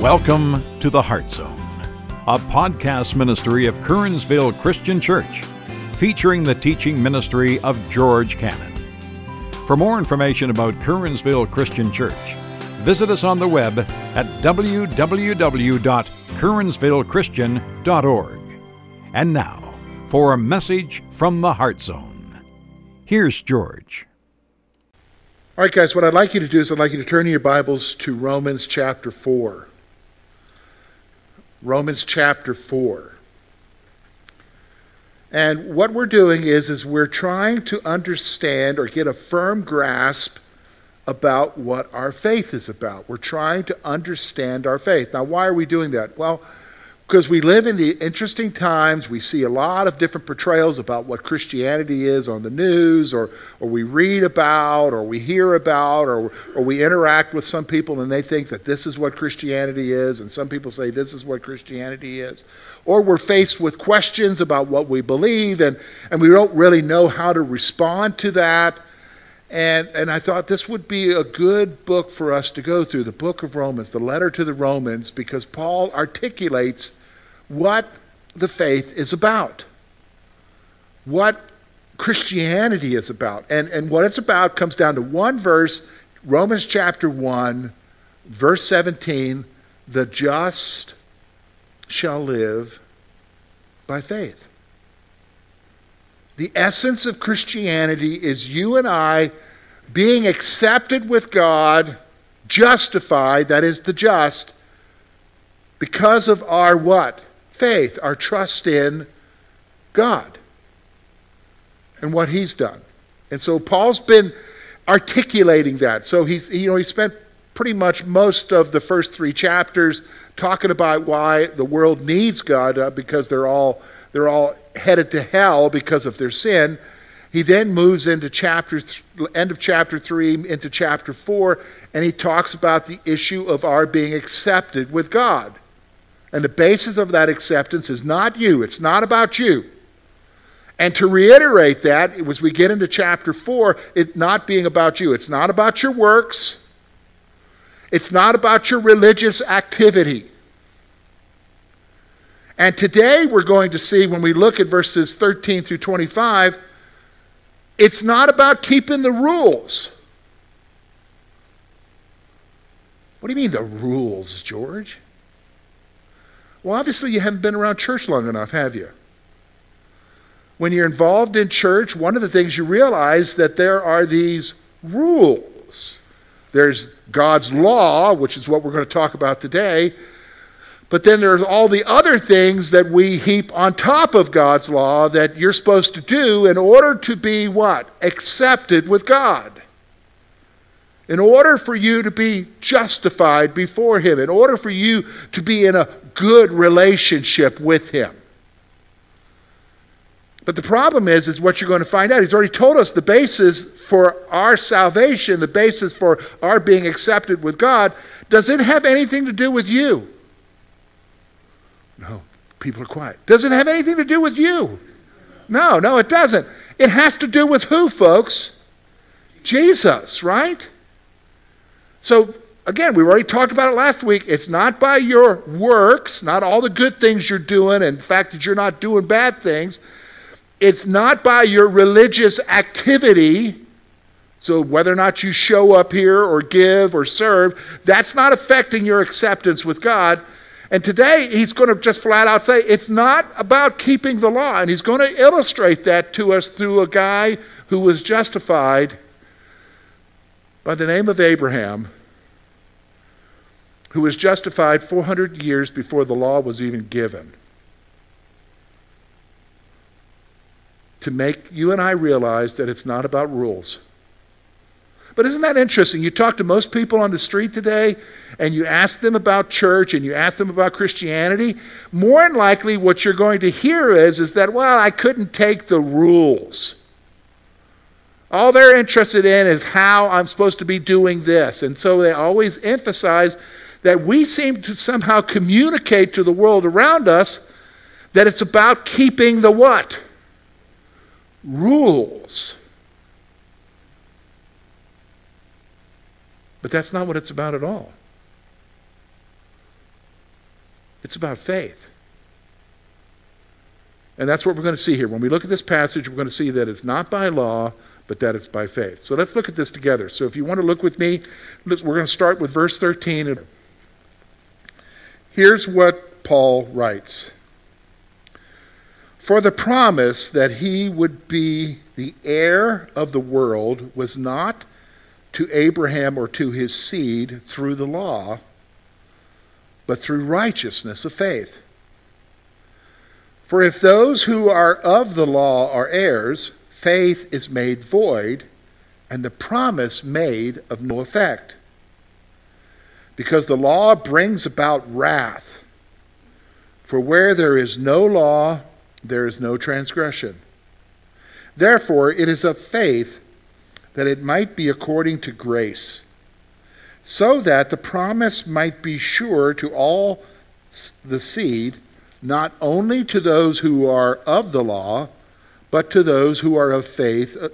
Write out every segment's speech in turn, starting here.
Welcome to the Heart Zone, a podcast ministry of Kernsville Christian Church, featuring the teaching ministry of George Cannon. For more information about Kernsville Christian Church, visit us on the web at www.kernsvillechristian.org. And now, for a message from the Heart Zone. Here's George. All right, guys, what I'd like you to do is I'd like you to turn your Bibles to Romans chapter 4. Romans chapter 4. And what we're doing is, is we're trying to understand or get a firm grasp about what our faith is about. We're trying to understand our faith. Now, why are we doing that? Well, because we live in the interesting times. We see a lot of different portrayals about what Christianity is on the news, or, or we read about, or we hear about, or, or we interact with some people and they think that this is what Christianity is, and some people say this is what Christianity is. Or we're faced with questions about what we believe, and, and we don't really know how to respond to that. And, and I thought this would be a good book for us to go through the book of Romans, the letter to the Romans, because Paul articulates what the faith is about, what Christianity is about. And, and what it's about comes down to one verse, Romans chapter 1, verse 17 the just shall live by faith. The essence of Christianity is you and I being accepted with God, justified, that is the just, because of our what? Faith, our trust in God and what He's done. And so Paul's been articulating that. So he's, you know, he spent pretty much most of the first three chapters talking about why the world needs God uh, because they're all they're all headed to hell because of their sin. He then moves into chapter th- end of chapter 3 into chapter 4 and he talks about the issue of our being accepted with God. And the basis of that acceptance is not you, it's not about you. And to reiterate that, as we get into chapter 4, it not being about you. It's not about your works. It's not about your religious activity. And today we're going to see, when we look at verses 13 through 25, it's not about keeping the rules. What do you mean, the rules, George? Well, obviously, you haven't been around church long enough, have you? When you're involved in church, one of the things you realize that there are these rules. There's God's law, which is what we're going to talk about today, but then there's all the other things that we heap on top of God's law that you're supposed to do in order to be what? Accepted with God. In order for you to be justified before Him, in order for you to be in a good relationship with him. But the problem is, is what you're going to find out. He's already told us the basis for our salvation, the basis for our being accepted with God. Does it have anything to do with you? No. People are quiet. Does it have anything to do with you? No, no, it doesn't. It has to do with who, folks? Jesus, right? So again, we already talked about it last week. It's not by your works, not all the good things you're doing, and the fact that you're not doing bad things. It's not by your religious activity. So, whether or not you show up here or give or serve, that's not affecting your acceptance with God. And today, he's going to just flat out say it's not about keeping the law. And he's going to illustrate that to us through a guy who was justified by the name of Abraham who was justified 400 years before the law was even given. To make you and I realize that it's not about rules. But isn't that interesting? You talk to most people on the street today and you ask them about church and you ask them about Christianity, more than likely what you're going to hear is, is that, well, I couldn't take the rules. All they're interested in is how I'm supposed to be doing this. And so they always emphasize that we seem to somehow communicate to the world around us that it's about keeping the what? Rules. But that's not what it's about at all. It's about faith. And that's what we're going to see here. When we look at this passage, we're going to see that it's not by law, but that it's by faith. So let's look at this together. So if you want to look with me, we're going to start with verse 13. Here's what Paul writes For the promise that he would be the heir of the world was not to Abraham or to his seed through the law, but through righteousness of faith. For if those who are of the law are heirs, faith is made void, and the promise made of no effect. Because the law brings about wrath. For where there is no law, there is no transgression. Therefore, it is of faith that it might be according to grace, so that the promise might be sure to all the seed, not only to those who are of the law, but to those who are of faith, uh,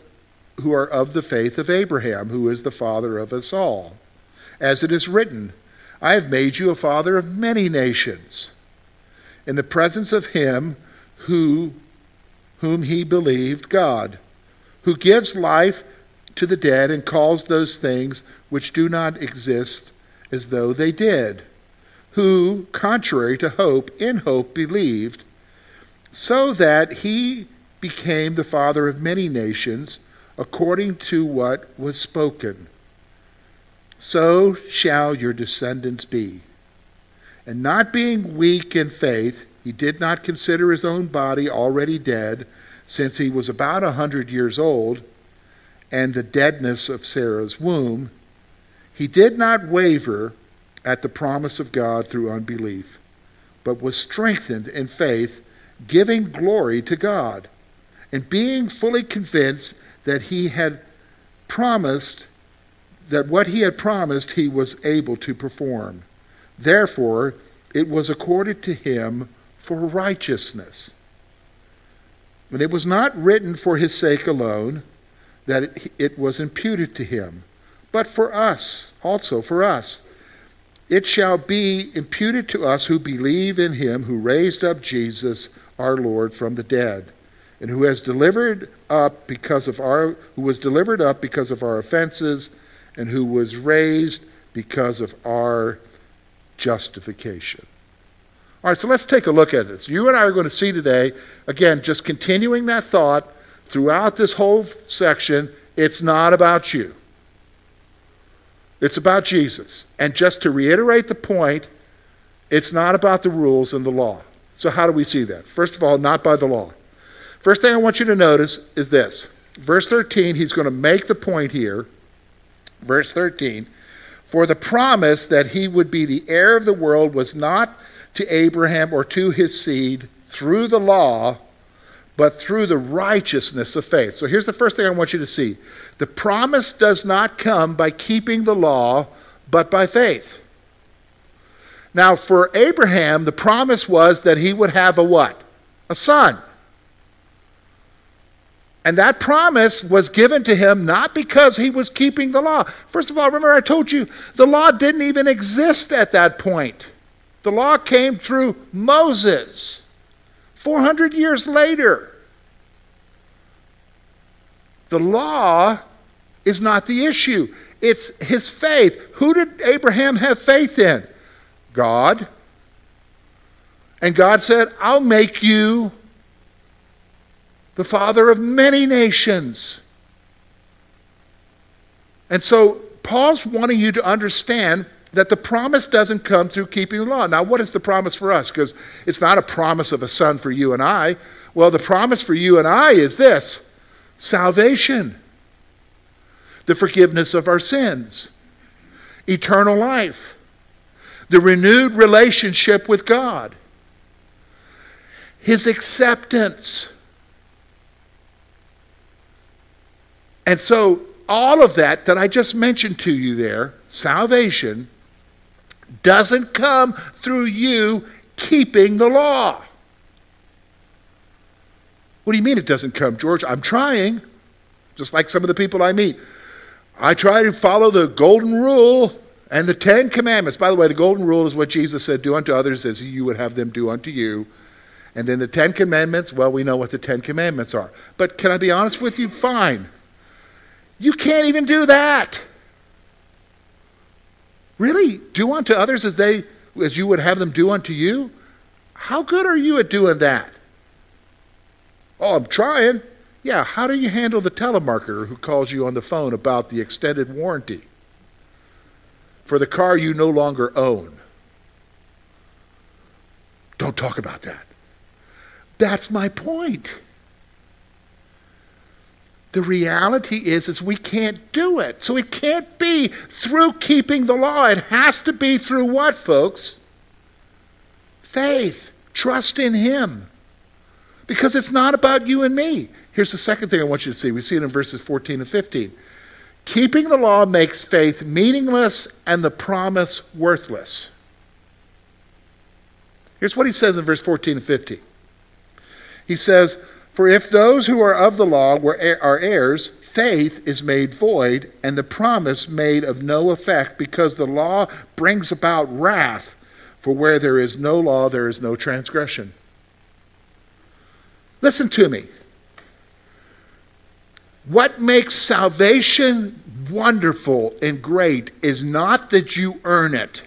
who are of the faith of Abraham, who is the father of us all. As it is written, I have made you a father of many nations, in the presence of him who whom he believed God, who gives life to the dead and calls those things which do not exist as though they did, who, contrary to hope, in hope believed, so that he became the father of many nations, according to what was spoken. So shall your descendants be. And not being weak in faith, he did not consider his own body already dead, since he was about a hundred years old, and the deadness of Sarah's womb. He did not waver at the promise of God through unbelief, but was strengthened in faith, giving glory to God and being fully convinced that he had promised, that what he had promised he was able to perform. Therefore, it was accorded to him for righteousness. And it was not written for his sake alone that it, it was imputed to him, but for us, also for us. It shall be imputed to us who believe in him who raised up Jesus our Lord from the dead and who has delivered up because of our who was delivered up because of our offenses and who was raised because of our justification. All right, so let's take a look at this. You and I are going to see today, again, just continuing that thought throughout this whole section, it's not about you. It's about Jesus. And just to reiterate the point, it's not about the rules and the law. So, how do we see that? First of all, not by the law. First thing I want you to notice is this. Verse 13, he's going to make the point here. Verse 13 For the promise that he would be the heir of the world was not to Abraham or to his seed through the law, but through the righteousness of faith. So here's the first thing I want you to see the promise does not come by keeping the law, but by faith. Now, for Abraham, the promise was that he would have a what? A son. And that promise was given to him not because he was keeping the law. First of all, remember I told you the law didn't even exist at that point. The law came through Moses 400 years later. The law is not the issue, it's his faith. Who did Abraham have faith in? God. And God said, I'll make you the father of many nations. And so Paul's wanting you to understand that the promise doesn't come through keeping the law. Now, what is the promise for us? Because it's not a promise of a son for you and I. Well, the promise for you and I is this salvation, the forgiveness of our sins, eternal life, the renewed relationship with God, His acceptance And so, all of that that I just mentioned to you there, salvation, doesn't come through you keeping the law. What do you mean it doesn't come, George? I'm trying, just like some of the people I meet. I try to follow the golden rule And the Ten Commandments, by the way, the golden rule is what Jesus said do unto others as you would have them do unto you. And then the Ten Commandments, well, we know what the Ten Commandments are. But can I be honest with you? Fine. You can't even do that. Really? Do unto others as they as you would have them do unto you? How good are you at doing that? Oh, I'm trying. Yeah, how do you handle the telemarketer who calls you on the phone about the extended warranty for the car you no longer own? Don't talk about that. That's my point. The reality is is we can't do it. So it can't be through keeping the law. It has to be through what, folks? Faith. Trust in him. Because it's not about you and me. Here's the second thing I want you to see. We see it in verses 14 and 15. Keeping the law makes faith meaningless and the promise worthless. Here's what he says in verse 14 and 15. He says, for if those who are of the law were, are heirs, faith is made void, and the promise made of no effect, because the law brings about wrath. For where there is no law, there is no transgression. Listen to me. What makes salvation wonderful and great is not that you earn it.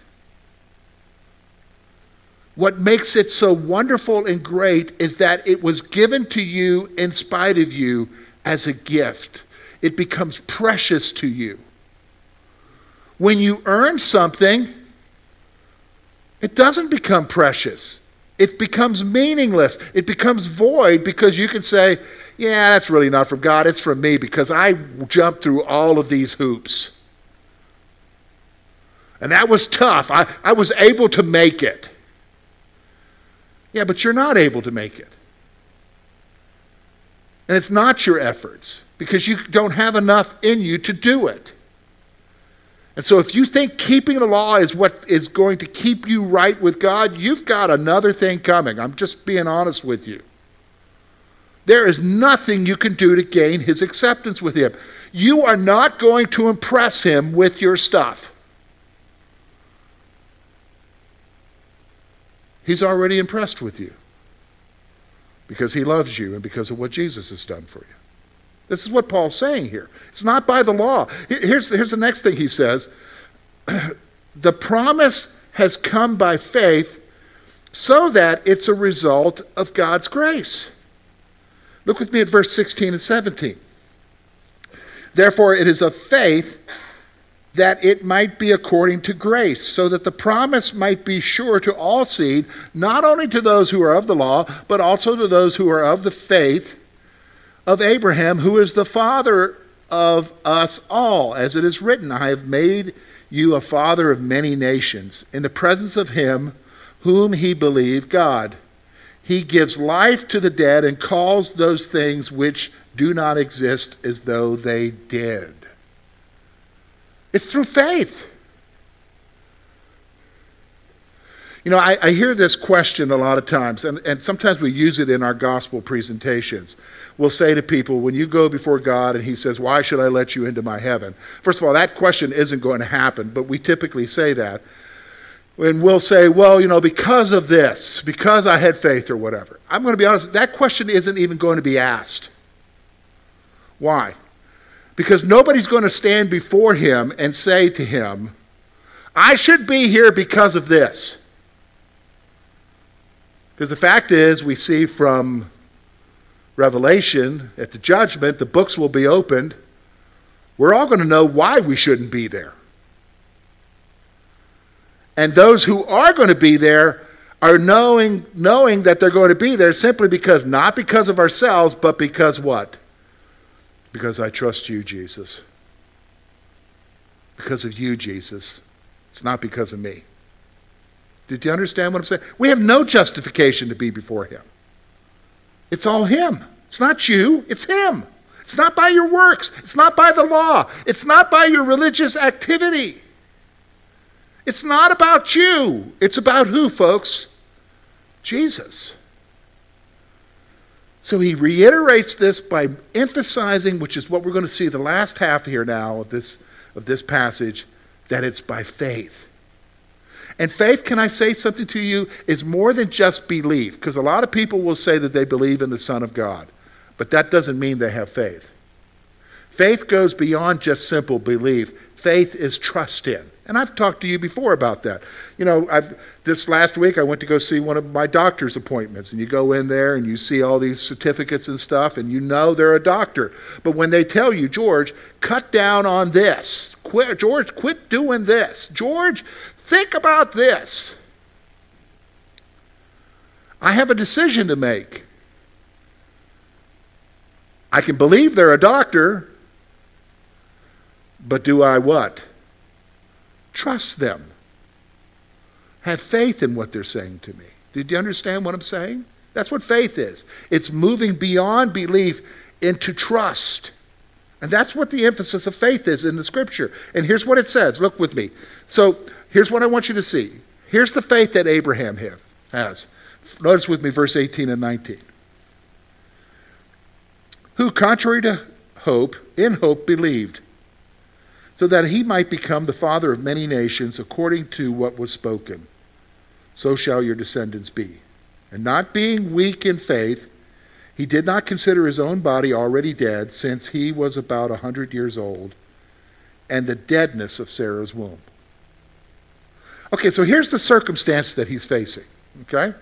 What makes it so wonderful and great is that it was given to you in spite of you as a gift. It becomes precious to you. When you earn something, it doesn't become precious. It becomes meaningless. It becomes void because you can say, yeah, that's really not from God. It's from me because I jumped through all of these hoops. And that was tough. I, I was able to make it. Yeah, but you're not able to make it. And it's not your efforts because you don't have enough in you to do it. And so, if you think keeping the law is what is going to keep you right with God, you've got another thing coming. I'm just being honest with you. There is nothing you can do to gain his acceptance with him. You are not going to impress him with your stuff. He's already impressed with you because he loves you and because of what Jesus has done for you. This is what Paul's saying here. It's not by the law. Here's, here's the next thing he says the promise has come by faith so that it's a result of God's grace. Look with me at verse 16 and 17. Therefore, it is of faith that it might be according to grace, so that the promise might be sure to all seed, not only to those who are of the law, but also to those who are of the faith of Abraham, who is the father of us all. As it is written, I have made you a father of many nations, in the presence of him whom he believed, God. He gives life to the dead and calls those things which do not exist as though they did. It's through faith. You know, I, I, hear this question a lot of times, and, and sometimes we use it in our gospel presentations. We'll say to people, when you go before God and He says, Why should I let you into my heaven? First of all, that question isn't going to happen, but we typically say that. And we'll say, Well, you know, because of this, because I had faith or whatever. I'm going to be honest, that question isn't even going to be asked. Why? Because nobody's going to stand before him and say to him, I should be here because of this. Because the fact is, we see from Revelation at the judgment, the books will be opened. We're all going to know why we shouldn't be there. And those who are going to be there are knowing, knowing that they're going to be there simply because, not because of ourselves, but because what? Because I trust you, Jesus. Because of you, Jesus. It's not because of me. Did you understand what I'm saying? We have no justification to be before Him. It's all Him. It's not you, it's Him. It's not by your works, it's not by the law, it's not by your religious activity. It's not about you. It's about who, folks? Jesus. So he reiterates this by emphasizing, which is what we're going to see the last half here now of this, of this passage, that it's by faith. And faith, can I say something to you, is more than just belief, because a lot of people will say that they believe in the Son of God, but that doesn't mean they have faith. Faith goes beyond just simple belief, faith is trust in. And I've talked to you before about that. You know, I've, this last week I went to go see one of my doctor's appointments, and you go in there and you see all these certificates and stuff, and you know they're a doctor. But when they tell you, George, cut down on this, quit, George, quit doing this, George, think about this. I have a decision to make. I can believe they're a doctor, but do I what? Trust them. Have faith in what they're saying to me. Did you understand what I'm saying? That's what faith is. It's moving beyond belief into trust. And that's what the emphasis of faith is in the scripture. And here's what it says. Look with me. So here's what I want you to see. Here's the faith that Abraham have, has. Notice with me verse 18 and 19. Who, contrary to hope, in hope believed so that he might become the father of many nations according to what was spoken. So shall your descendants be. And not being weak in faith, he did not consider his own body already dead, since he was about a hundred years old, and the deadness of Sarah's womb. Okay, so here's the circumstance that he's facing. Okay?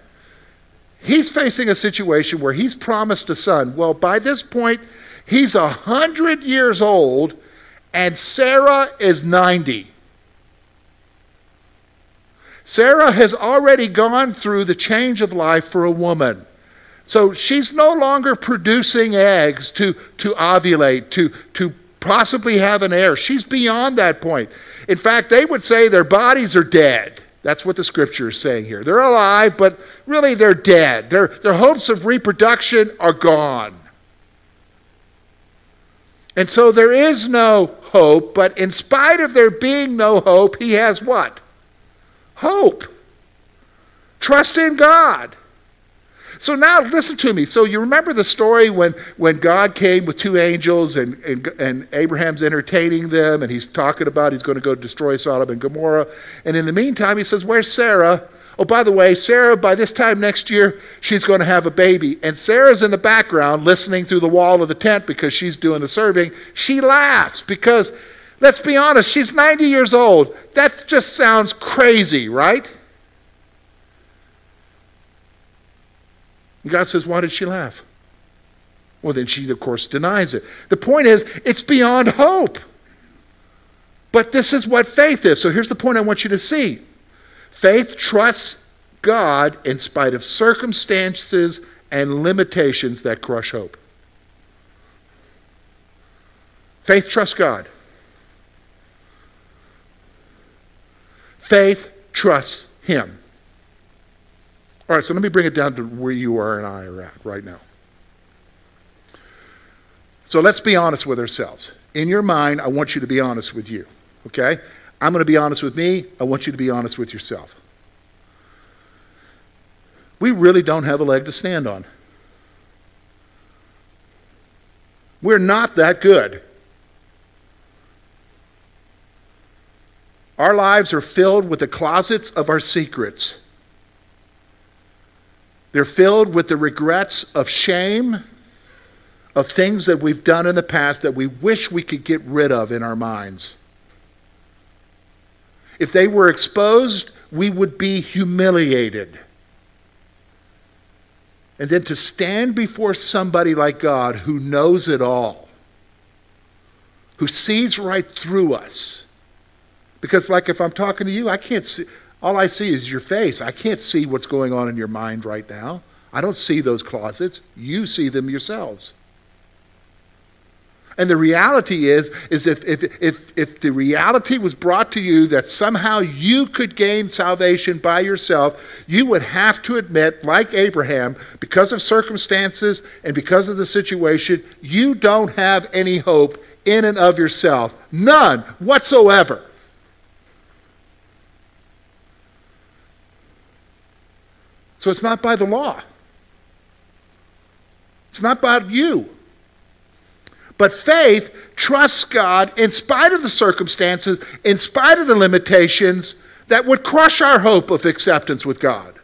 He's facing a situation where he's promised a son. Well, by this point, he's a hundred years old and Sarah is 90. Sarah has already gone through the change of life for a woman. So she's no longer producing eggs to, to ovulate, to, to possibly have an heir. She's beyond that point. In fact, they would say their bodies are dead. That's what the scripture is saying here. They're alive, but really they're dead. Their, their hopes of reproduction are gone. And so there is no hope, but in spite of there being no hope, he has what? Hope. Trust in God. So now listen to me. So you remember the story when, when God came with two angels and, and, and Abraham's entertaining them and he's talking about he's going to go destroy Sodom and Gomorrah. And in the meantime, he says, Where's Sarah? Oh, by the way, Sarah, by this time next year, she's going to have a baby. And Sarah's in the background listening through the wall of the tent because she's doing the serving. She laughs because, let's be honest, she's 90 years old. That just sounds crazy, right? And God says, Why did she laugh? Well, then she, of course, denies it. The point is, it's beyond hope. But this is what faith is. So here's the point I want you to see Faith trusts God in spite of circumstances and limitations that crush hope. Faith trusts God. Faith trusts Him. All right, so let me bring it down to where you are and I are at right now. So let's be honest with ourselves. In your mind, I want you to be honest with you, okay? I'm going to be honest with me. I want you to be honest with yourself. We really don't have a leg to stand on. We're not that good. Our lives are filled with the closets of our secrets. They're filled with the regrets of shame, of things that we've done in the past that we wish we could get rid of in our minds. If they were exposed, we would be humiliated. And then to stand before somebody like God who knows it all, who sees right through us. Because, like, if I'm talking to you, I can't see, all I see is your face. I can't see what's going on in your mind right now. I don't see those closets. You see them yourselves. And the reality is, is if, if, if, if the reality was brought to you that somehow you could gain salvation by yourself, you would have to admit, like Abraham, because of circumstances and because of the situation, you don't have any hope in and of yourself. None whatsoever. So it's not by the law. It's not by you. But faith trusts God in spite of the circumstances, in spite of the limitations that would crush our hope of acceptance with God.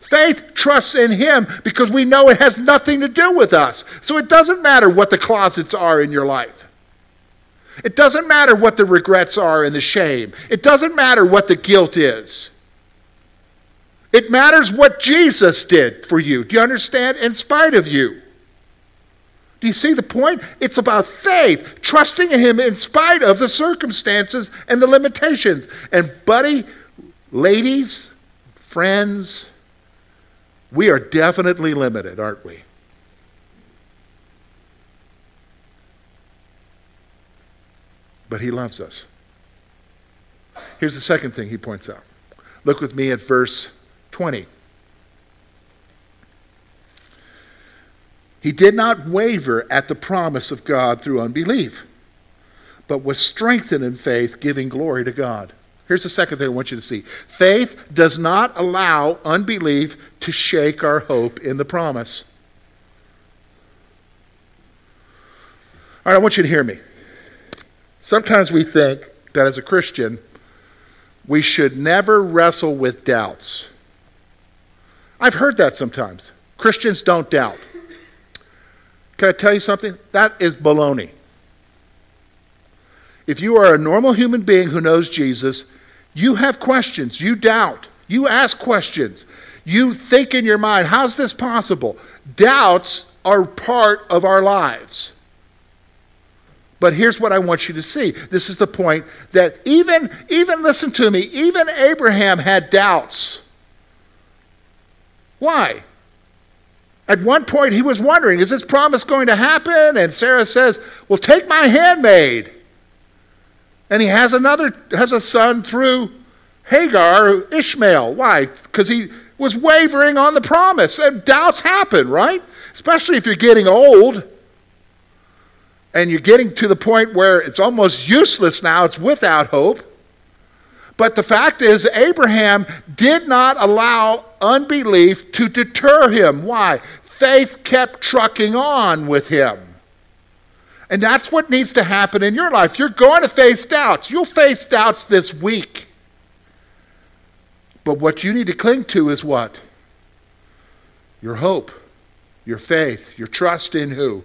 Faith trusts in Him because we know it has nothing to do with us. So it doesn't matter what the closets are in your life. It doesn't matter what the regrets are and the shame. It doesn't matter what the guilt is. It matters what Jesus did for you. Do you understand? In spite of you. Do you see the point? It's about faith, trusting in Him in spite of the circumstances and the limitations. And, buddy, ladies, friends, we are definitely limited, aren't we? But He loves us. Here's the second thing He points out. Look with me at verse 20. He did not waver at the promise of God through unbelief, but was strengthened in faith, giving glory to God. Here's the second thing I want you to see faith does not allow unbelief to shake our hope in the promise. All right, I want you to hear me. Sometimes we think that as a Christian, we should never wrestle with doubts. I've heard that sometimes. Christians don't doubt. Can I tell you something? That is baloney. If you are a normal human being who knows Jesus, you have questions, you doubt, you ask questions, you think in your mind, how's this possible? Doubts are part of our lives. But here's what I want you to see. This is the point that even, even listen to me, even Abraham had doubts. Why? At one point, he was wondering, is this promise going to happen? And Sarah says, Well, take my handmaid. And he has another, has a son through Hagar, Ishmael. Why? Because he was wavering on the promise. And doubts happen, right? Especially if you're getting old and you're getting to the point where it's almost useless now, it's without hope. But the fact is, Abraham did not allow unbelief to deter him. Why? Faith kept trucking on with him. And that's what needs to happen in your life. You're going to face doubts. You'll face doubts this week. But what you need to cling to is what? Your hope, your faith, your trust in who?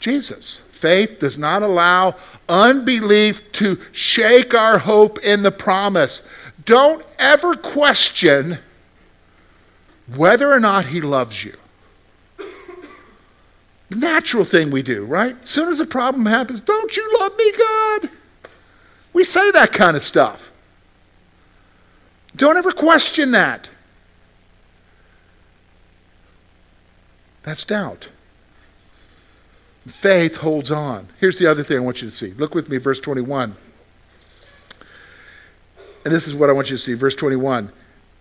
Jesus. Faith does not allow unbelief to shake our hope in the promise. Don't ever question whether or not He loves you. Natural thing we do, right? As soon as a problem happens, don't you love me, God? We say that kind of stuff. Don't ever question that. That's doubt. Faith holds on. Here's the other thing I want you to see. Look with me, verse 21. And this is what I want you to see. Verse 21.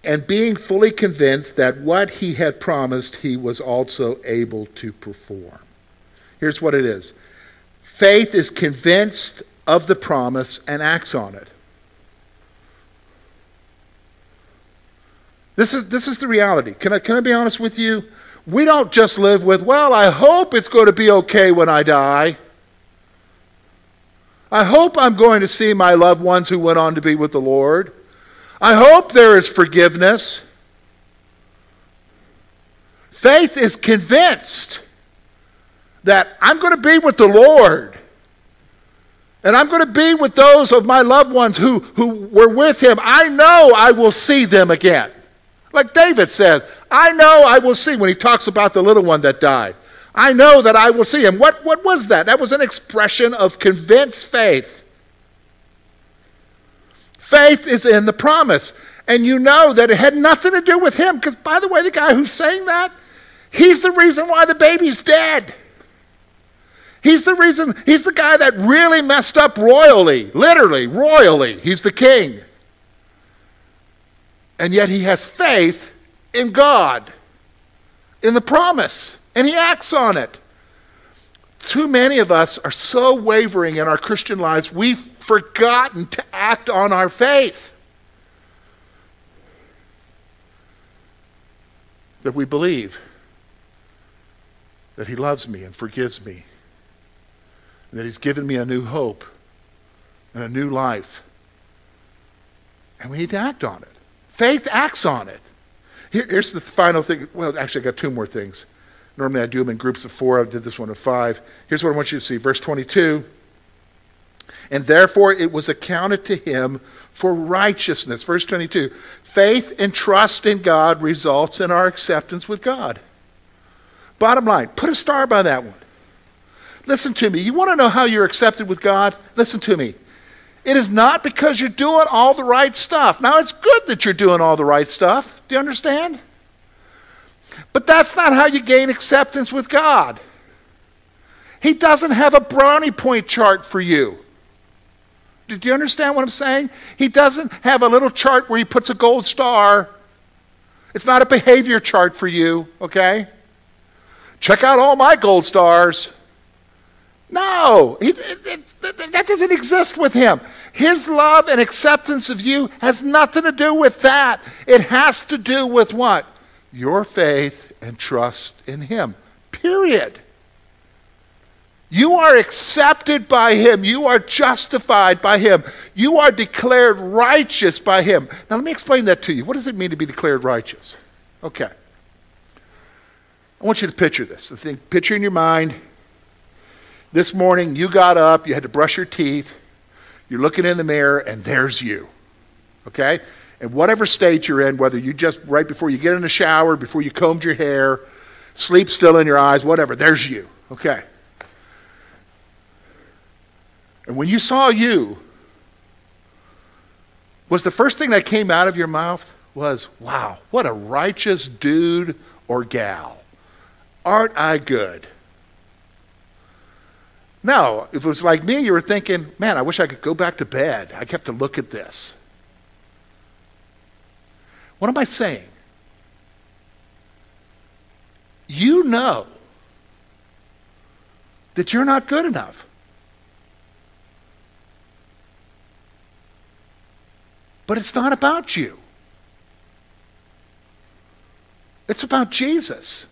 And being fully convinced that what he had promised, he was also able to perform. Here's what it is faith is convinced of the promise and acts on it. This is, this is the reality. Can I, can I be honest with you? We don't just live with, well, I hope it's going to be okay when I die. I hope I'm going to see my loved ones who went on to be with the Lord. I hope there is forgiveness. Faith is convinced that I'm going to be with the Lord. And I'm going to be with those of my loved ones who, who were with him. I know I will see them again. Like David says, I know I will see when he talks about the little one that died. I know that I will see him. What, what was that? That was an expression of convinced faith. Faith is in the promise. And you know that it had nothing to do with him. Because, by the way, the guy who's saying that, he's the reason why the baby's dead. He's the reason, he's the guy that really messed up royally, literally, royally. He's the king and yet he has faith in God, in the promise, and he acts on it. Too many of us are so wavering in our Christian lives, we've forgotten to act on our faith. That we believe that He loves me and forgives me, and that He's given me a new hope and a new life. And we need to act on it. Faith acts on it. Here, here's the final thing. Well, actually, I got two more things. Normally, I do them in groups of four. I did this one of five. Here's what I want you to see. Verse 22. And therefore, it was accounted to him for righteousness. Verse 22. Faith and trust in God results in our acceptance with God. Bottom line, put a star by that one. Listen to me. You want to know how you're accepted with God? Listen to me. It is not because you're doing all the right stuff. Now, it's good that you're doing all the right stuff. Do you understand? But that's not how you gain acceptance with God. He doesn't have a brownie point chart for you. Do you understand what I'm saying? He doesn't have a little chart where he puts a gold star. It's not a behavior chart for you, okay? Check out all my gold stars. No, he, it, it, that doesn't exist with him. His love and acceptance of you has nothing to do with that. It has to do with what? Your faith and trust in him. Period. You are accepted by him. You are justified by him. You are declared righteous by him. Now, let me explain that to you. What does it mean to be declared righteous? Okay. I want you to picture this. Think, picture in your mind this morning you got up, you had to brush your teeth, you're looking in the mirror, and there's you. Okay? And whatever state you're in, whether you just right before you get in the shower, before you combed your hair, sleep still in your eyes, whatever, there's you. Okay. And when you saw you, was the first thing that came out of your mouth was, wow, what a righteous dude or gal. Aren't I good? No, if it was like me, you were thinking, man, I wish I could go back to bed. I have to look at this. What am I saying? You know that you're not good enough. But it's not about you. It's about Jesus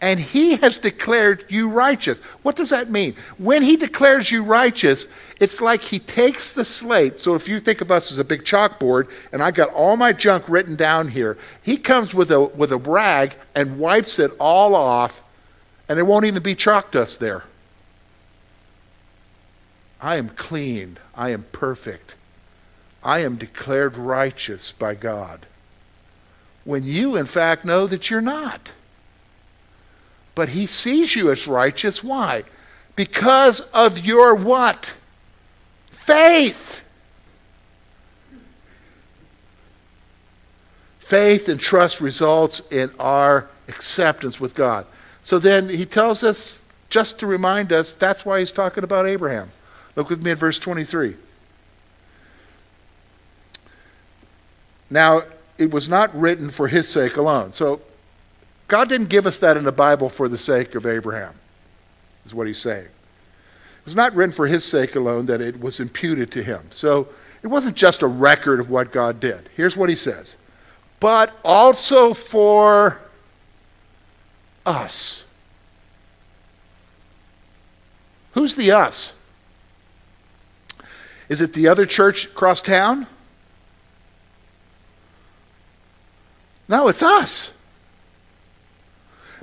and he has declared you righteous. What does that mean? When he declares you righteous, it's like he takes the slate. So if you think of us as a big chalkboard and I've got all my junk written down here, he comes with a with a rag and wipes it all off and there won't even be chalk dust there. I am clean. I am perfect. I am declared righteous by God. When you in fact know that you're not. But he sees you as righteous. Why? Because of your what? Faith. Faith and trust results in our acceptance with God. So then he tells us, just to remind us, that's why he's talking about Abraham. Look with me at verse 23. Now, it was not written for his sake alone. So God didn't give us that in the Bible for the sake of Abraham, is what he's saying. It was not written for his sake alone that it was imputed to him. So it wasn't just a record of what God did. Here's what he says but also for us. Who's the us? Is it the other church across town? No, it's us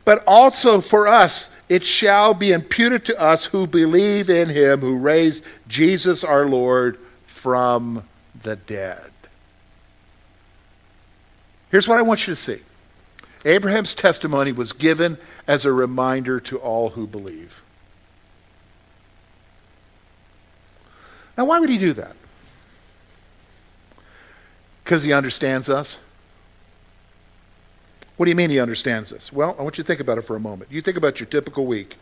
but also for us it shall be imputed to us who believe in him who raised Jesus our Lord from the dead. Here's what I want you to see Abraham's testimony was given as a reminder to all who believe. Now, why would he do that? Because he understands us. What do you mean he understands this? Well, I want you to think about it for a moment. You think about your typical week.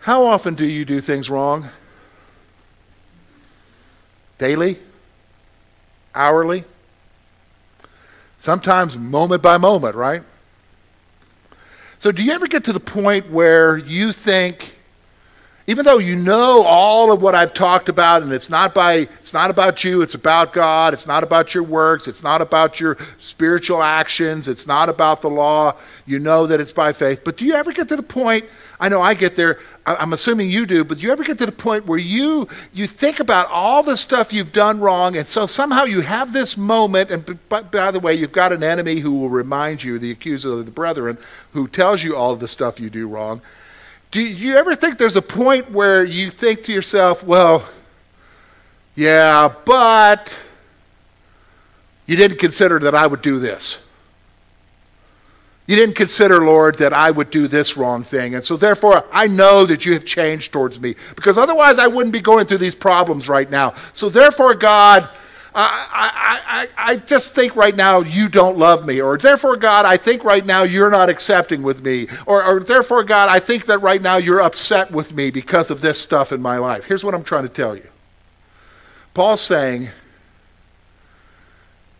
How often do you do things wrong? Daily? Hourly? Sometimes moment by moment, right? So, do you ever get to the point where you think Even though you know all of what I've talked about, and it's not by it's not about you, it's about God, it's not about your works, it's not about your spiritual actions, it's not about the law, you know that it's by faith. But do you ever get to the point, I know I get there, I'm assuming you do, but do you ever get to the point where you you think about all the stuff you've done wrong, and so somehow you have this moment, and but by the way, you've got an enemy who will remind you, the accuser of the brethren, who tells you all the stuff you do wrong. Do you ever think there's a point where you think to yourself, well, yeah, but you didn't consider that I would do this? You didn't consider, Lord, that I would do this wrong thing. And so, therefore, I know that you have changed towards me because otherwise I wouldn't be going through these problems right now. So, therefore, God, I, I, I, just think right now you don't love me. Or therefore, God, I think right now you're not accepting with me. Or, or therefore, God, I think that right now you're upset with me because of this stuff in my life. Here's what I'm trying to tell you Paul's saying,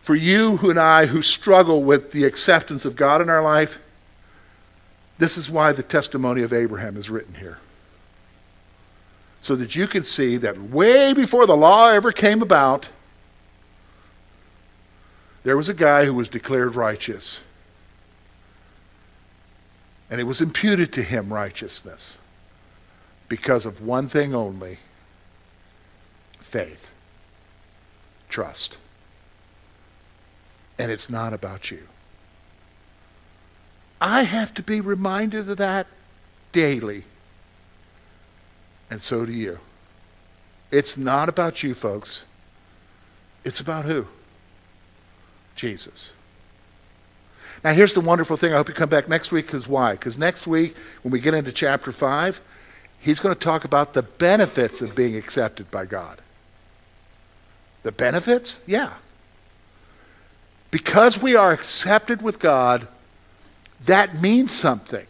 for you who and I who struggle with the acceptance of God in our life, this is why the testimony of Abraham is written here. So that you can see that way before the law ever came about, there was a guy who was declared righteous. And it was imputed to him righteousness because of one thing only faith, trust. And it's not about you. I have to be reminded of that daily. And so do you. It's not about you, folks. It's about who? Jesus. Now, here's the wonderful thing. I hope you come back next week because why? Because next week, when we get into chapter 5, he's going to talk about the benefits of being accepted by God. The benefits? Yeah. Because we are accepted with God, that means something.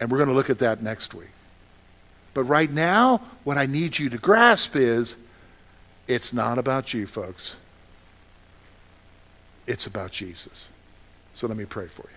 And we're going to look at that next week. But right now, what I need you to grasp is it's not about you, folks. It's about Jesus. So let me pray for you.